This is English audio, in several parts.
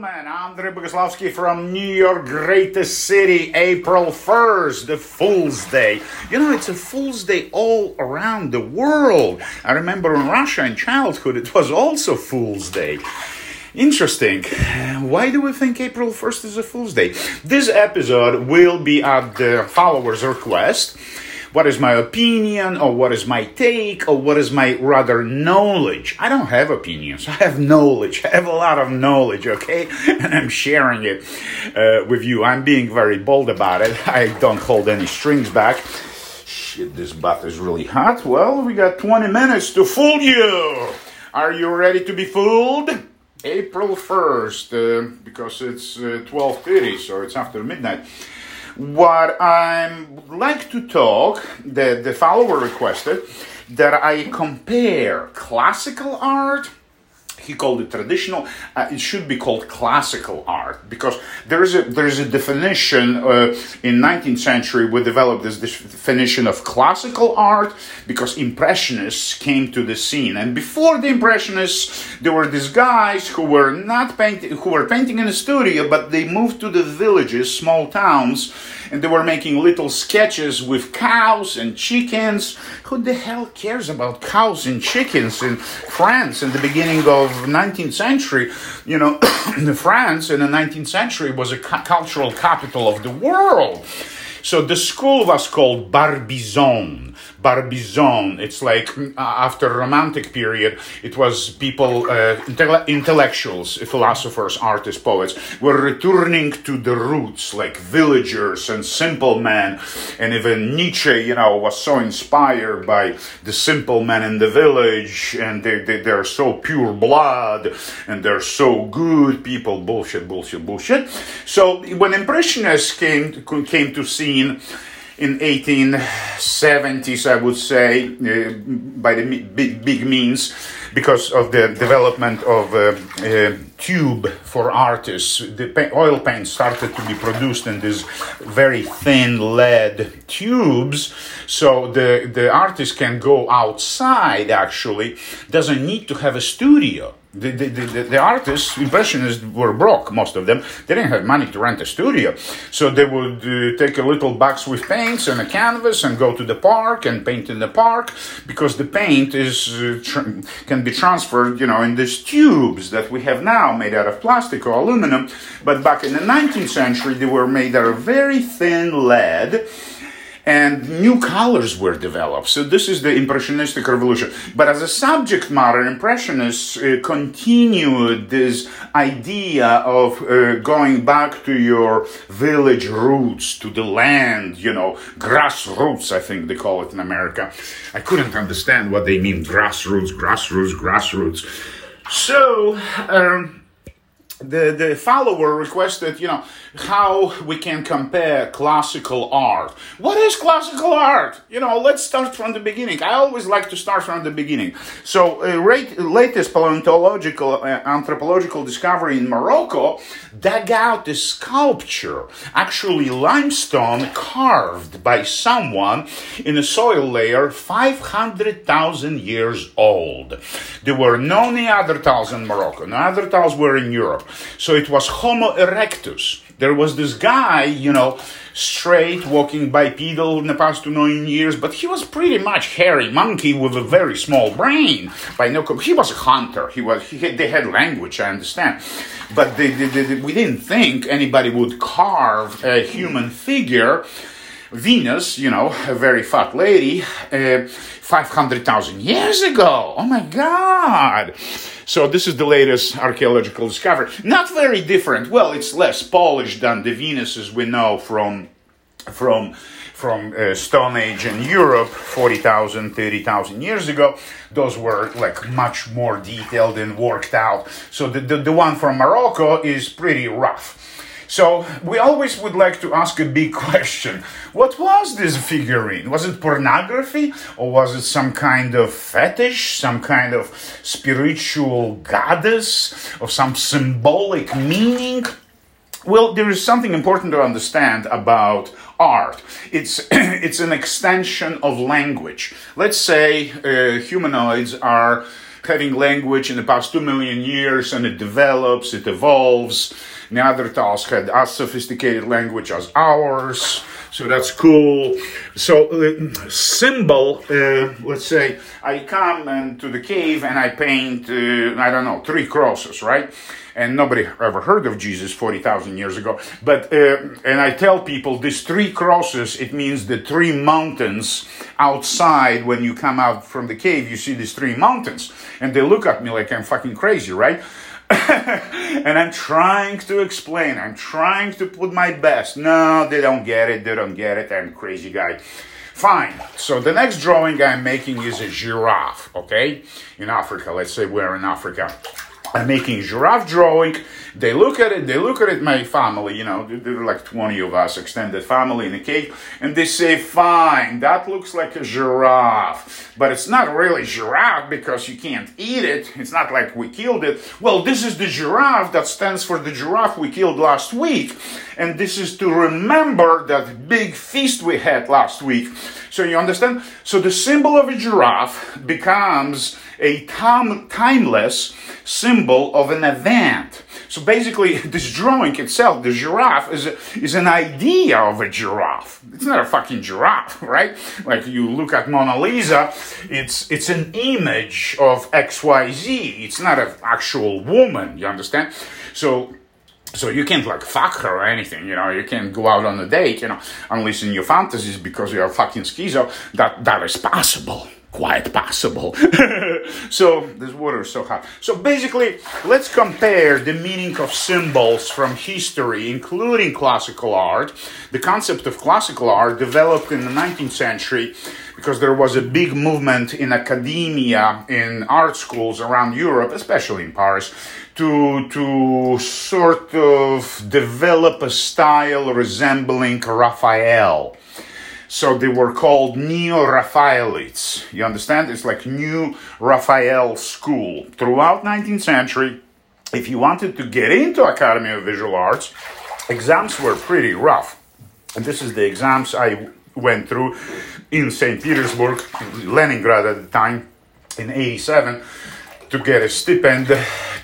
gentlemen, Andrei Bogoslavsky from New York, greatest city, April 1st, the Fool's Day. You know, it's a Fool's Day all around the world. I remember in Russia in childhood, it was also Fool's Day. Interesting. Why do we think April 1st is a Fool's Day? This episode will be at the followers' request what is my opinion or what is my take or what is my rather knowledge. I don't have opinions. I have knowledge. I have a lot of knowledge, okay? And I'm sharing it uh, with you. I'm being very bold about it. I don't hold any strings back. Shit, this bath is really hot. Well, we got 20 minutes to fool you. Are you ready to be fooled? April 1st, uh, because it's uh, 12.30, so it's after midnight. What I like to talk, the, the follower requested, that I compare classical art he called it traditional. Uh, it should be called classical art because there is a there is a definition uh, in 19th century. We developed this definition of classical art because impressionists came to the scene, and before the impressionists, there were these guys who were not painting, who were painting in a studio, but they moved to the villages, small towns, and they were making little sketches with cows and chickens. Who the hell cares about cows and chickens in France in the beginning of 19th century? You know, France in the 19th century was a cu- cultural capital of the world. So the school was called Barbizon. Barbizon. It's like uh, after Romantic period, it was people, uh, intellectuals, philosophers, artists, poets, were returning to the roots, like villagers and simple men. And even Nietzsche, you know, was so inspired by the simple men in the village, and they, they, they're so pure blood, and they're so good people. Bullshit, bullshit, bullshit. So when Impressionists came, came to scene, in 1870s, I would say, uh, by the big, big means, because of the development of uh, uh, tube for artists. The oil paint started to be produced in these very thin lead tubes, so the, the artist can go outside, actually, doesn't need to have a studio the, the, the, the, artists, impressionists were broke, most of them. They didn't have money to rent a studio. So they would uh, take a little box with paints and a canvas and go to the park and paint in the park because the paint is uh, tr- can be transferred, you know, in these tubes that we have now made out of plastic or aluminum. But back in the 19th century, they were made out of very thin lead and new colors were developed. So this is the Impressionistic revolution. But as a subject matter, Impressionists uh, continued this idea of uh, going back to your village roots, to the land, you know, grassroots, I think they call it in America. I couldn't understand what they mean, grassroots, grassroots, grassroots. So, um, the, the follower requested, you know, how we can compare classical art. What is classical art? You know, let's start from the beginning. I always like to start from the beginning. So, uh, rate, latest paleontological, uh, anthropological discovery in Morocco dug out a sculpture, actually limestone carved by someone in a soil layer 500,000 years old. There were no Neanderthals in Morocco. Neanderthals were in Europe. So it was Homo erectus. There was this guy, you know, straight, walking bipedal in the past two million years, but he was pretty much hairy monkey with a very small brain. By no, he was a hunter. He was. He had, they had language. I understand, but they, they, they, we didn't think anybody would carve a human figure. Venus, you know, a very fat lady, uh, 500,000 years ago. Oh my God. So this is the latest archaeological discovery. Not very different. Well, it's less polished than the Venuses we know from from from uh, Stone Age in Europe 40,000, 30,000 years ago. Those were like much more detailed and worked out. So the, the, the one from Morocco is pretty rough. So we always would like to ask a big question. What was this figurine? Was it pornography or was it some kind of fetish, some kind of spiritual goddess or some symbolic meaning? Well, there is something important to understand about art. It's it's an extension of language. Let's say uh, humanoids are having language in the past two million years and it develops, it evolves. Neanderthals had as sophisticated language as ours. So that's cool. So uh, symbol, uh, let's say I come and to the cave and I paint, uh, I don't know, three crosses, right? And nobody ever heard of Jesus 40,000 years ago. But, uh, and I tell people these three crosses, it means the three mountains outside when you come out from the cave, you see these three mountains. And they look at me like I'm fucking crazy, right? And I'm trying to explain, I'm trying to put my best. No, they don't get it, they don't get it, I'm crazy guy. Fine. So the next drawing I'm making is a giraffe, okay? In Africa, let's say we're in Africa. I'm making giraffe drawing. They look at it, they look at it, my family, you know, there are like 20 of us, extended family in the cave, and they say, fine, that looks like a giraffe. But it's not really giraffe because you can't eat it. It's not like we killed it. Well, this is the giraffe that stands for the giraffe we killed last week. And this is to remember that big feast we had last week. So you understand? So the symbol of a giraffe becomes a time, timeless symbol of an event. So basically, this drawing itself, the giraffe, is, a, is an idea of a giraffe. It's not a fucking giraffe, right? Like you look at Mona Lisa, it's, it's an image of XYZ. It's not an actual woman, you understand? So so you can't like fuck her or anything, you know. You can't go out on a date, you know, unless in your fantasies because you're fucking schizo. That that is possible quite possible. so this water is so hot. So basically, let's compare the meaning of symbols from history, including classical art. The concept of classical art developed in the 19th century because there was a big movement in academia, in art schools around Europe, especially in Paris, to, to sort of develop a style resembling Raphael. So they were called Neo-Raphaelites. You understand? It's like New Raphael School. Throughout 19th century, if you wanted to get into Academy of Visual Arts, exams were pretty rough. And this is the exams I went through in St. Petersburg, Leningrad at the time, in 87, to get a stipend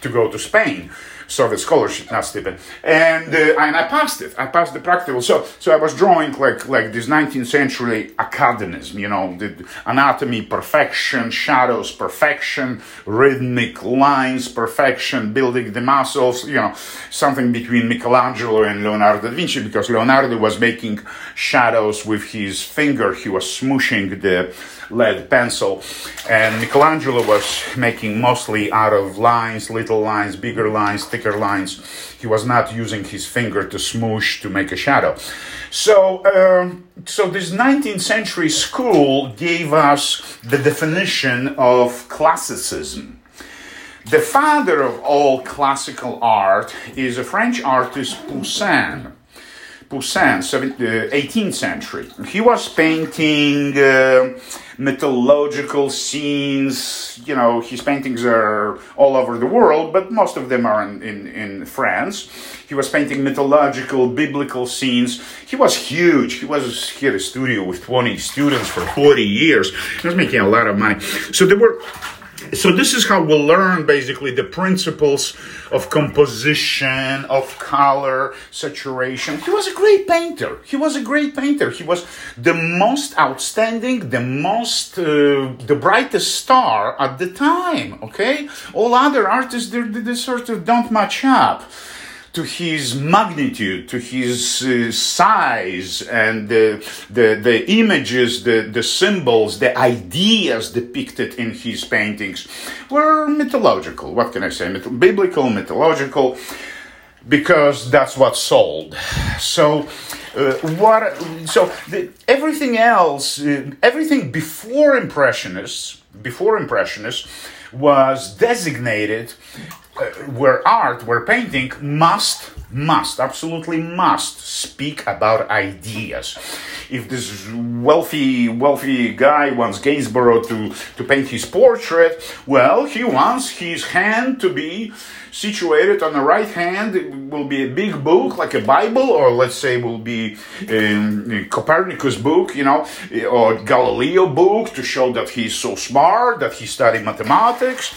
to go to Spain. Soviet scholarship, not stipend, and uh, and I passed it. I passed the practical. So so I was drawing like like this 19th century academism, you know, the anatomy perfection, shadows perfection, rhythmic lines perfection, building the muscles, you know, something between Michelangelo and Leonardo da Vinci because Leonardo was making shadows with his finger. He was smooshing the lead pencil. And Michelangelo was making mostly out of lines, little lines, bigger lines, thicker lines. He was not using his finger to smoosh to make a shadow. So, um, so this 19th century school gave us the definition of classicism. The father of all classical art is a French artist, Poussin. Poussin, 18th uh, century. He was painting uh, mythological scenes. You know, his paintings are all over the world, but most of them are in, in, in France. He was painting mythological, biblical scenes. He was huge. He was here a studio with 20 students for 40 years. He was making a lot of money. So there were so this is how we learn basically the principles of composition, of color, saturation. He was a great painter. He was a great painter. He was the most outstanding, the most, uh, the brightest star at the time. Okay, all other artists they, they sort of don't match up to his magnitude, to his uh, size, and the, the, the images, the, the symbols, the ideas depicted in his paintings were mythological. What can I say? Myth- biblical, mythological, because that's what sold. So, uh, what? So the, everything else, uh, everything before Impressionists, before Impressionists, was designated uh, where art, where painting must must, absolutely must speak about ideas. If this wealthy, wealthy guy wants Gainsborough to, to paint his portrait, well, he wants his hand to be situated on the right hand it will be a big book like a bible or let's say will be um, copernicus book you know or galileo book to show that he's so smart that he studied mathematics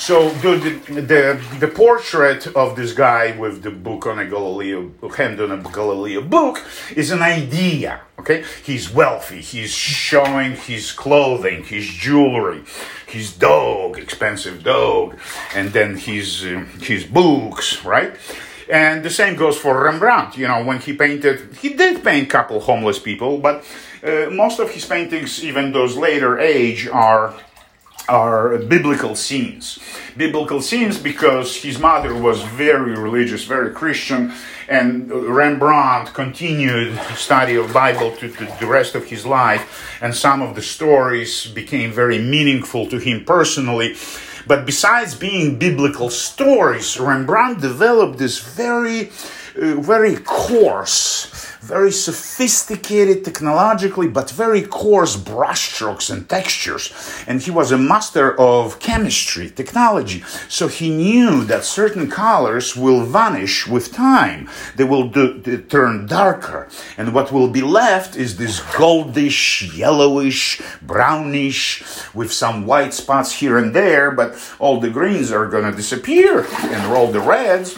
so the, the, the, portrait of this guy with the book on a Galileo, hand on a Galileo book is an idea. Okay, he's wealthy. He's showing his clothing, his jewelry, his dog, expensive dog, and then his uh, his books, right? And the same goes for Rembrandt. You know, when he painted, he did paint a couple homeless people, but uh, most of his paintings, even those later age, are are biblical scenes. Biblical scenes because his mother was very religious, very Christian, and Rembrandt continued study of Bible to, to, the rest of his life, and some of the stories became very meaningful to him personally. But besides being biblical stories, Rembrandt developed this very, uh, very coarse very sophisticated technologically, but very coarse brushstrokes and textures. And he was a master of chemistry, technology. So he knew that certain colors will vanish with time. They will do, turn darker. And what will be left is this goldish, yellowish, brownish, with some white spots here and there, but all the greens are going to disappear. And all the reds,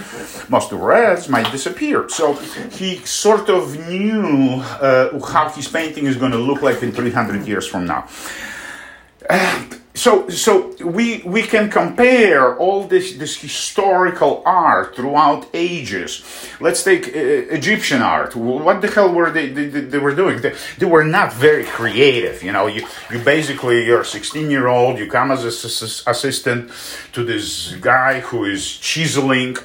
most of the reds might disappear. So he sort of knew uh, how his painting is going to look like in 300 years from now. Uh, so so we we can compare all this this historical art throughout ages. Let's take uh, egyptian art. What the hell were they they, they were doing? They, they, were not very creative you know? You you basically you're a 16 year old you come as a assistant to this guy who is chiseling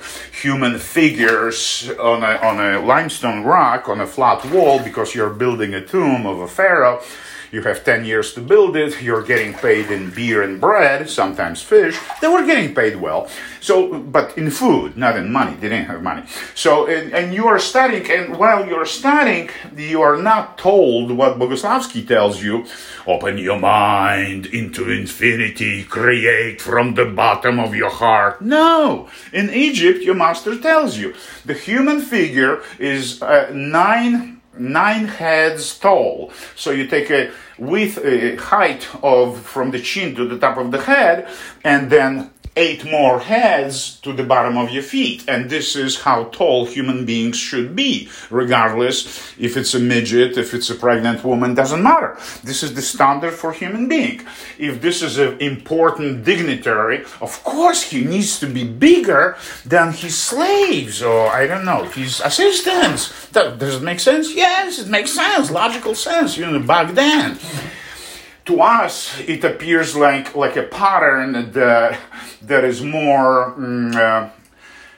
human figures on a on a limestone rock on a flat wall because you're building a tomb of a pharaoh you have 10 years to build it. You're getting paid in beer and bread, sometimes fish. They were getting paid well. So, but in food, not in money. They didn't have money. So, and, and you are studying, and while you're studying, you are not told what Boguslavsky tells you. Open your mind into infinity, create from the bottom of your heart. No! In Egypt, your master tells you the human figure is uh, nine nine heads tall. So you take a width, a height of from the chin to the top of the head, and then eight more heads to the bottom of your feet. And this is how tall human beings should be, regardless if it's a midget, if it's a pregnant woman, doesn't matter. This is the standard for human being. If this is an important dignitary, of course he needs to be bigger than his slaves or I don't know, his assistants. Does it make sense? Yes, it makes sense, logical sense, you know, back then to us it appears like like a pattern that that is more mm, uh,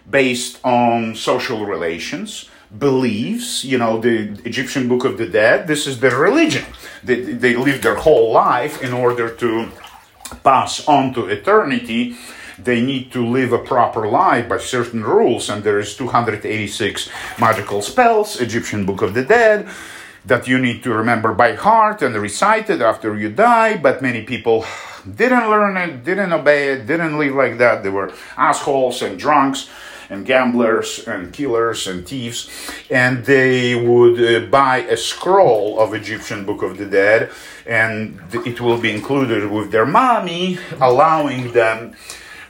based on social relations beliefs you know the egyptian book of the dead. This is their religion. They, they live their whole life in order to pass on to eternity. They need to live a proper life by certain rules and there is 286 magical spells egyptian book of the dead that you need to remember by heart and recite it after you die, but many people didn't learn it, didn't obey it, didn't live like that. They were assholes and drunks and gamblers and killers and thieves, and they would uh, buy a scroll of Egyptian Book of the Dead, and it will be included with their mommy, allowing them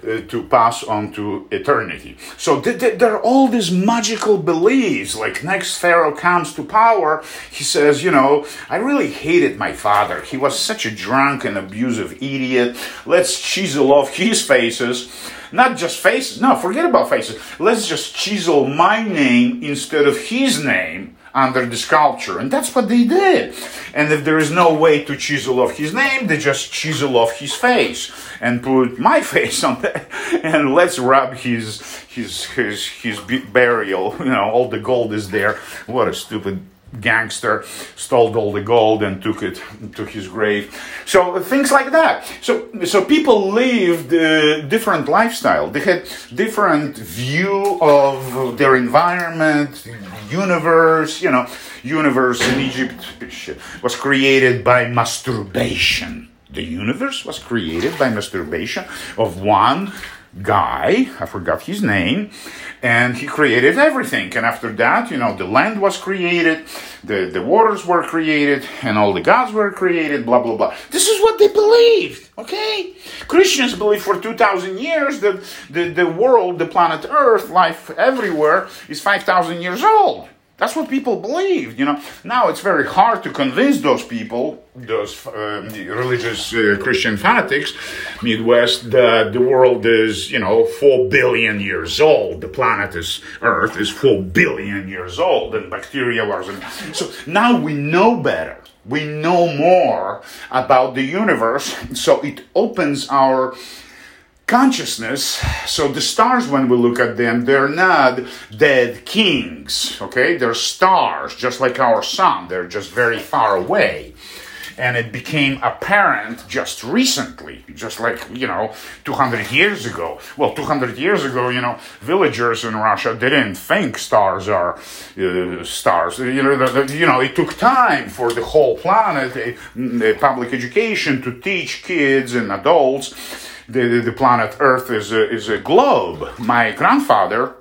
uh, to pass on to eternity. So th- th- there are all these magical beliefs. Like next Pharaoh comes to power, he says, you know, I really hated my father. He was such a drunk and abusive idiot. Let's chisel off his faces. Not just faces. No, forget about faces. Let's just chisel my name instead of his name under the sculpture. And that's what they did. And if there is no way to chisel off his name, they just chisel off his face and put my face on that. And let's rub his, his, his, his burial. You know, all the gold is there. What a stupid gangster stole all the gold and took it to his grave. So things like that. So so people lived uh, different lifestyle. They had different view of their environment, universe. You know, universe in Egypt was created by masturbation. The universe was created by masturbation of one guy, I forgot his name, and he created everything. And after that, you know, the land was created, the, the waters were created, and all the gods were created, blah, blah, blah. This is what they believed, okay? Christians believe for 2,000 years that the, the world, the planet Earth, life everywhere is 5,000 years old. That's what people believed, you know. Now it's very hard to convince those people, those uh, religious uh, Christian fanatics, Midwest, that the world is, you know, four billion years old. The planet is Earth is four billion years old, and bacteria wasn't. So now we know better. We know more about the universe, so it opens our consciousness. So the stars, when we look at them, they're not dead kings, okay? They're stars, just like our sun. They're just very far away. And it became apparent just recently, just like, you know, 200 years ago. Well, 200 years ago, you know, villagers in Russia didn't think stars are uh, stars. You know, the, the, you know, it took time for the whole planet, uh, public education to teach kids and adults the, the planet Earth is a, is a globe. My grandfather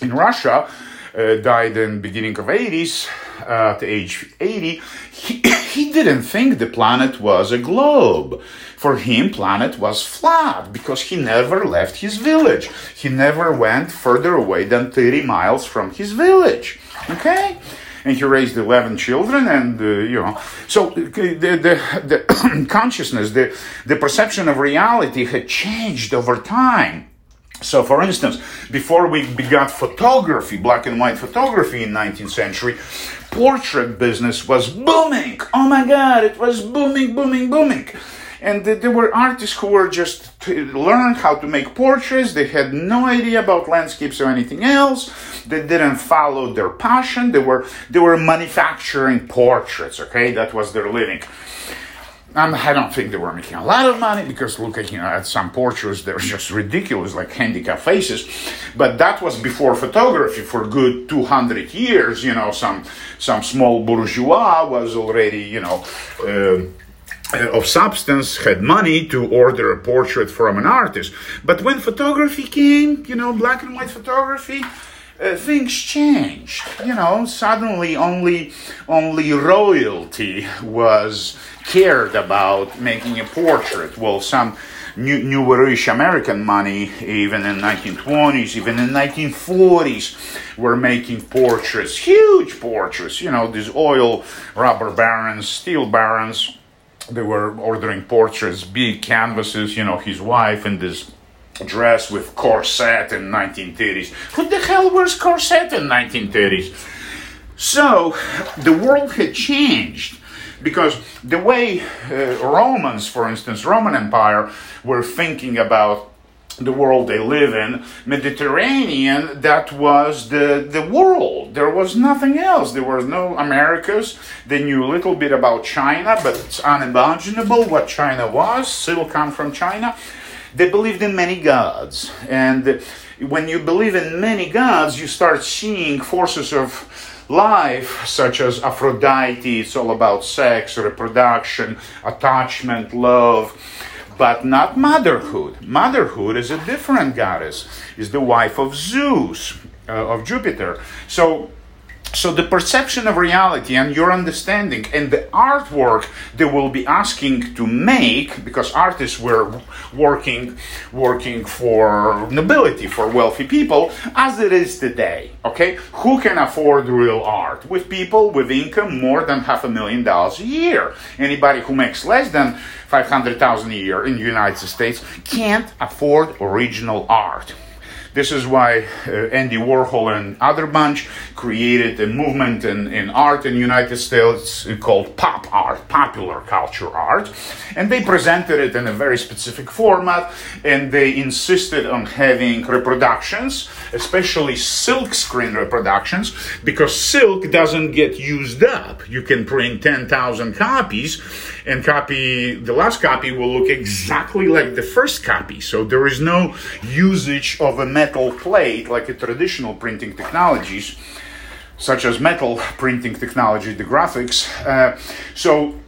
in Russia uh, died in beginning of 80s uh, at age 80 he, he didn't think the planet was a globe. For him planet was flat because he never left his village. He never went further away than 30 miles from his village. Okay? And he raised 11 children and uh, you know. So the, the, the consciousness the, the perception of reality had changed over time so, for instance, before we begot photography, black and white photography in 19th century, portrait business was booming. Oh my God, it was booming, booming, booming. And there were artists who were just learned how to make portraits. They had no idea about landscapes or anything else. They didn't follow their passion. They were they were manufacturing portraits. Okay, that was their living. Um, I don't think they were making a lot of money because looking you know, at some portraits, they're just ridiculous, like handicap faces. But that was before photography for good 200 years. You know, some some small bourgeois was already, you know, uh, of substance had money to order a portrait from an artist. But when photography came, you know, black and white photography, uh, things changed. You know, suddenly only only royalty was cared about making a portrait. Well, some new, newerish American money, even in 1920s, even in 1940s, were making portraits, huge portraits. You know, these oil rubber barons, steel barons they were ordering portraits, big canvases, you know, his wife and this dress with corset in 1930s. Who the hell wears corset in 1930s? So the world had changed because the way uh, Romans, for instance, Roman Empire, were thinking about the world they live in, Mediterranean, that was the, the world. There was nothing else. There was no Americas. They knew a little bit about China, but it's unimaginable what China was, still come from China. They believed in many gods. And when you believe in many gods, you start seeing forces of life, such as Aphrodite, it's all about sex, reproduction, attachment, love but not motherhood. Motherhood is a different goddess, is the wife of Zeus, uh, of Jupiter. So so the perception of reality and your understanding and the artwork they will be asking to make because artists were working working for nobility for wealthy people as it is today okay? Who can afford real art? With people with income more than half a million dollars a year. Anybody who makes less than 500,000 a year in the United States can't afford original art this is why uh, Andy Warhol and other bunch created a movement in, in art in United States called pop art, popular culture art. And they presented it in a very specific format and they insisted on having reproductions especially silk screen reproductions, because silk doesn't get used up. You can print 10,000 copies, and copy the last copy will look exactly like the first copy. So there is no usage of a metal plate like a traditional printing technologies such as metal printing technology, the graphics. Uh, so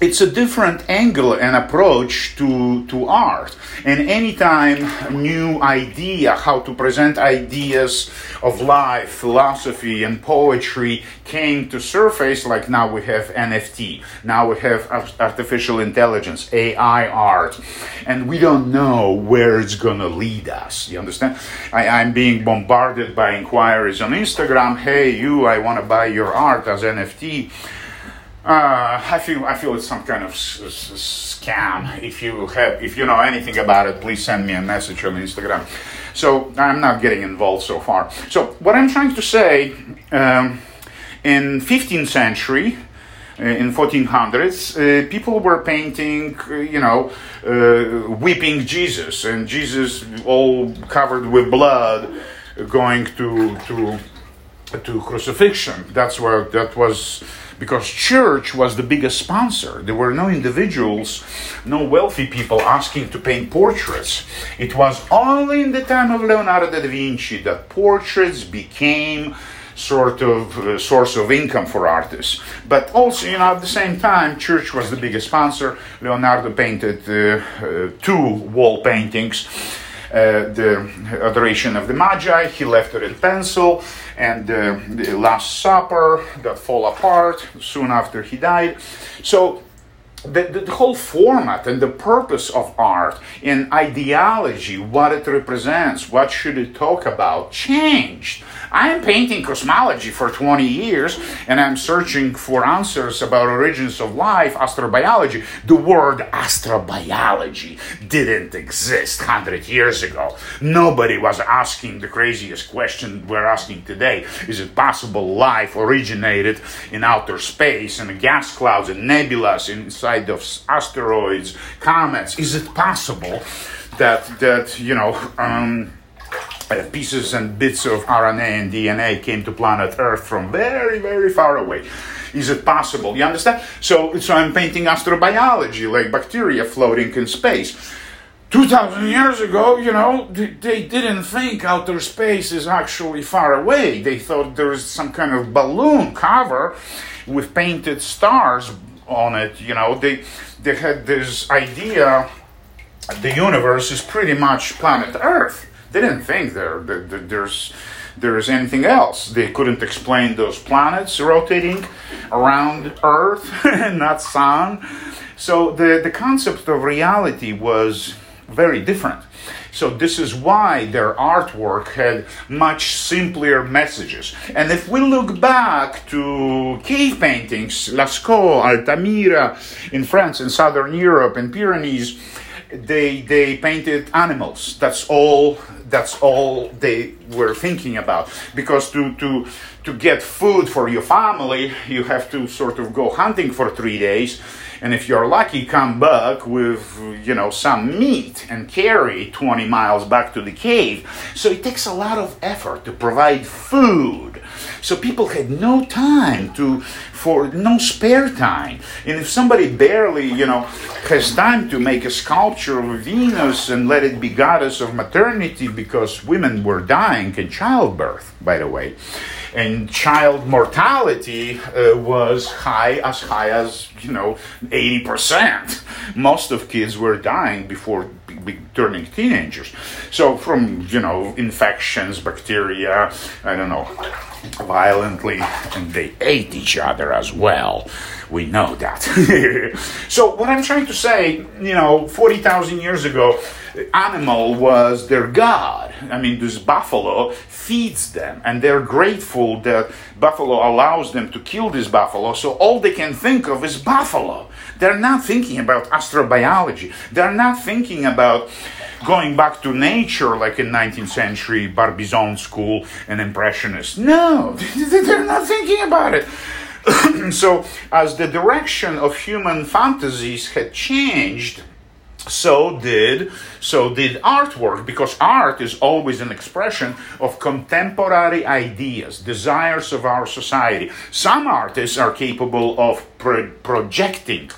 it's a different angle and approach to, to art. And anytime new idea, how to present ideas of life, philosophy, and poetry came to surface, like now we have NFT, now we have artificial intelligence, AI art, and we don't know where it's gonna lead us. You understand? I, I'm being bombarded by inquiries on Instagram. Hey, you, I wanna buy your art as NFT uh, I feel I feel it's some kind of s- s- scam. If you have if you know anything about it, please send me a message on Instagram. So I'm not getting involved so far. So what I'm trying to say, um, in 15th century, uh, in 1400s, uh, people were painting, uh, you know, uh, weeping Jesus, and Jesus all covered with blood, going to to to crucifixion. That's where that was because church was the biggest sponsor. There were no individuals, no wealthy people asking to paint portraits. It was only in the time of Leonardo da Vinci that portraits became sort of uh, source of income for artists. But also, you know, at the same time, church was the biggest sponsor. Leonardo painted uh, uh, two wall paintings. Uh, the Adoration of the Magi, he left it in pencil and uh, the Last Supper that fall apart soon after he died. So the, the, the, whole format and the purpose of art and ideology, what it represents, what should it talk about, changed. I am painting cosmology for 20 years and I'm searching for answers about origins of life, astrobiology. The word astrobiology didn't exist 100 years ago. Nobody was asking the craziest question we're asking today. Is it possible life originated in outer space and gas clouds and nebulas inside of asteroids, comets? Is it possible that, that you know, um, pieces and bits of RNA and DNA came to planet Earth from very, very far away. Is it possible? You understand? So, so I'm painting astrobiology, like bacteria floating in space. 2000 years ago, you know, they didn't think outer space is actually far away. They thought there was some kind of balloon cover with painted stars on it. You know, they, they had this idea the universe is pretty much planet Earth they didn't think there, there there's there's anything else. They couldn't explain those planets rotating around Earth and not Sun. So the, the concept of reality was very different. So this is why their artwork had much simpler messages. And if we look back to cave paintings, Lascaux, Altamira in France, in southern Europe, in Pyrenees, they they painted animals. That's all that's all they were thinking about. Because to to to get food for your family you have to sort of go hunting for 3 days. And if you're lucky come back with you know some meat and carry 20 miles back to the cave. So it takes a lot of effort to provide food so people had no time to for no spare time. And if somebody barely, you know, has time to make a sculpture of Venus and let it be goddess of maternity because women were dying in childbirth, by the way, and child mortality uh, was high, as high as, you know, 80%. Most of kids were dying before turning teenagers. So from, you know, infections, bacteria, I don't know, violently, and they ate each other as well. We know that. so, what I'm trying to say, you know, 40,000 years ago, animal was their god. I mean, this buffalo feeds them, and they're grateful that buffalo allows them to kill this buffalo, so all they can think of is buffalo. They're not thinking about astrobiology. They're not thinking about going back to nature like in 19th century Barbizon school and Impressionists. No, they're not thinking about it. so, as the direction of human fantasies had changed, so did so did artwork because art is always an expression of contemporary ideas desires of our society. Some artists are capable of pro- projecting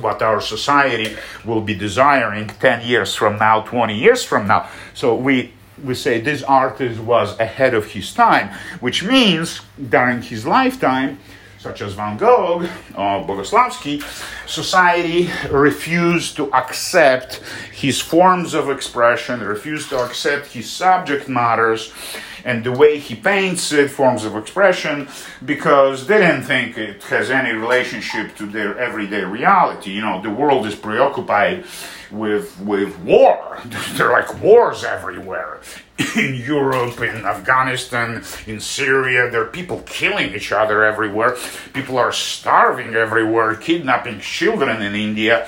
what our society will be desiring 10 years from now 20 years from now. So we we say this artist was ahead of his time which means during his lifetime such as Van Gogh or Bogoslavsky, society refused to accept his forms of expression, refused to accept his subject matters and the way he paints it, forms of expression, because they didn't think it has any relationship to their everyday reality. You know, the world is preoccupied with with war. There are like wars everywhere. In Europe, in Afghanistan, in Syria, there are people killing each other everywhere. People are starving everywhere, kidnapping children in India.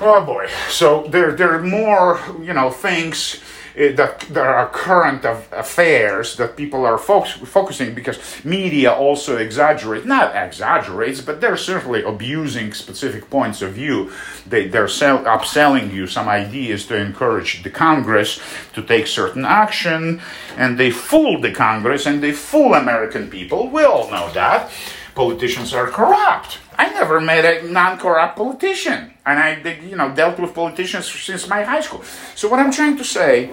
Oh boy. So there there are more, you know, things uh, that there are current affairs that people are fo- focusing because media also exaggerates, not exaggerates but they're certainly abusing specific points of view. They, they're sell, upselling you some ideas to encourage the congress to take certain action and they fool the congress and they fool american people. We all know that. Politicians are corrupt. I never met a non-corrupt politician, and I, you know, dealt with politicians since my high school. So what I'm trying to say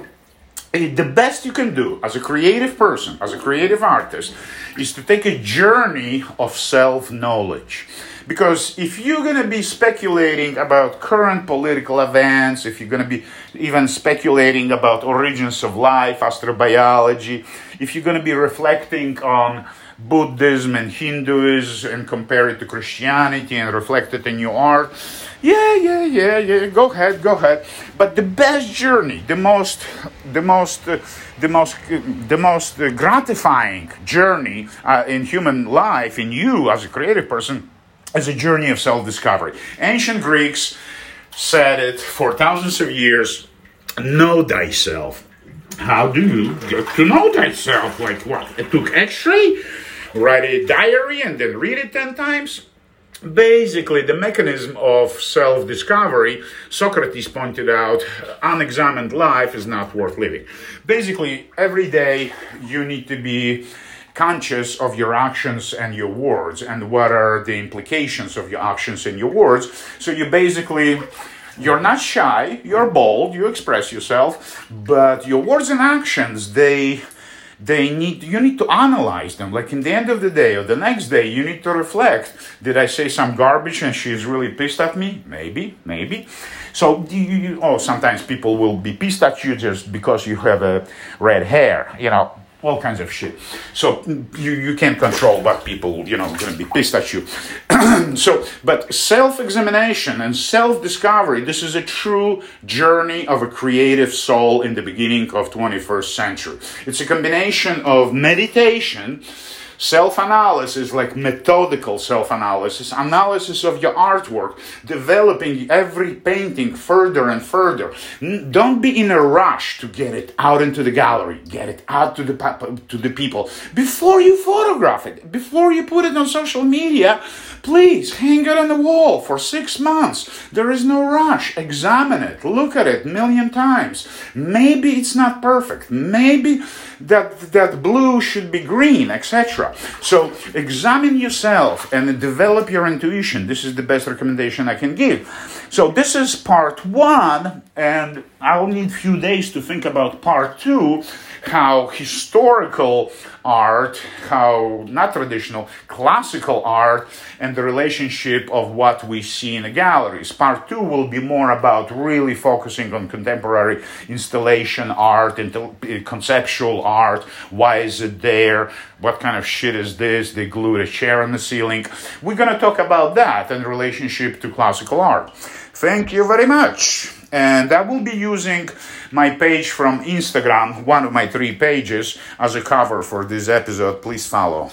Eh, the best you can do as a creative person, as a creative artist, is to take a journey of self knowledge. Because if you're going to be speculating about current political events, if you're going to be even speculating about origins of life, astrobiology, if you're going to be reflecting on Buddhism and Hinduism and compare it to Christianity and reflect it in your art, yeah, yeah, yeah, yeah. Go ahead, go ahead. But the best journey, the most, the most, uh, the most, uh, the most gratifying journey uh, in human life, in you as a creative person, is a journey of self-discovery. Ancient Greeks said it for thousands of years. Know thyself. How do you get to know thyself? Like what? It took X-ray, write a diary, and then read it ten times. Basically the mechanism of self-discovery socrates pointed out unexamined life is not worth living. Basically every day you need to be conscious of your actions and your words and what are the implications of your actions and your words. So you basically you're not shy you're bold you express yourself but your words and actions they they need you need to analyze them. Like in the end of the day or the next day you need to reflect. Did i say some garbage and she's really pissed at me? Maybe maybe. So you, oh sometimes people will be pissed at you just because you have a red hair you know all kinds of shit. So you, you can't control what people, you know, going to be pissed at you. so, but self-examination and self-discovery, this is a true journey of a creative soul in the beginning of 21st century. It's a combination of meditation Self analysis, like methodical self analysis, analysis of your artwork, developing every painting further and further. Don't be in a rush to get it out into the gallery, get it out to the, to the people. Before you photograph it, before you put it on social media, please hang it on the wall for six months. There is no rush. Examine it, look at it a million times. Maybe it's not perfect. Maybe that, that blue should be green, etc. So examine yourself and develop your intuition. This is the best recommendation I can give. So this is part one, and I'll need a few days to think about part two how historical art, how not traditional, classical art, and the relationship of what we see in the galleries. Part two will be more about really focusing on contemporary installation art, and conceptual art. Why is it there? What kind of shit is this? They glued a chair on the ceiling. We're going to talk about that and the relationship to classical art. Thank you very much. And I will be using my page from Instagram, one of my three pages, as a cover for this episode. Please follow.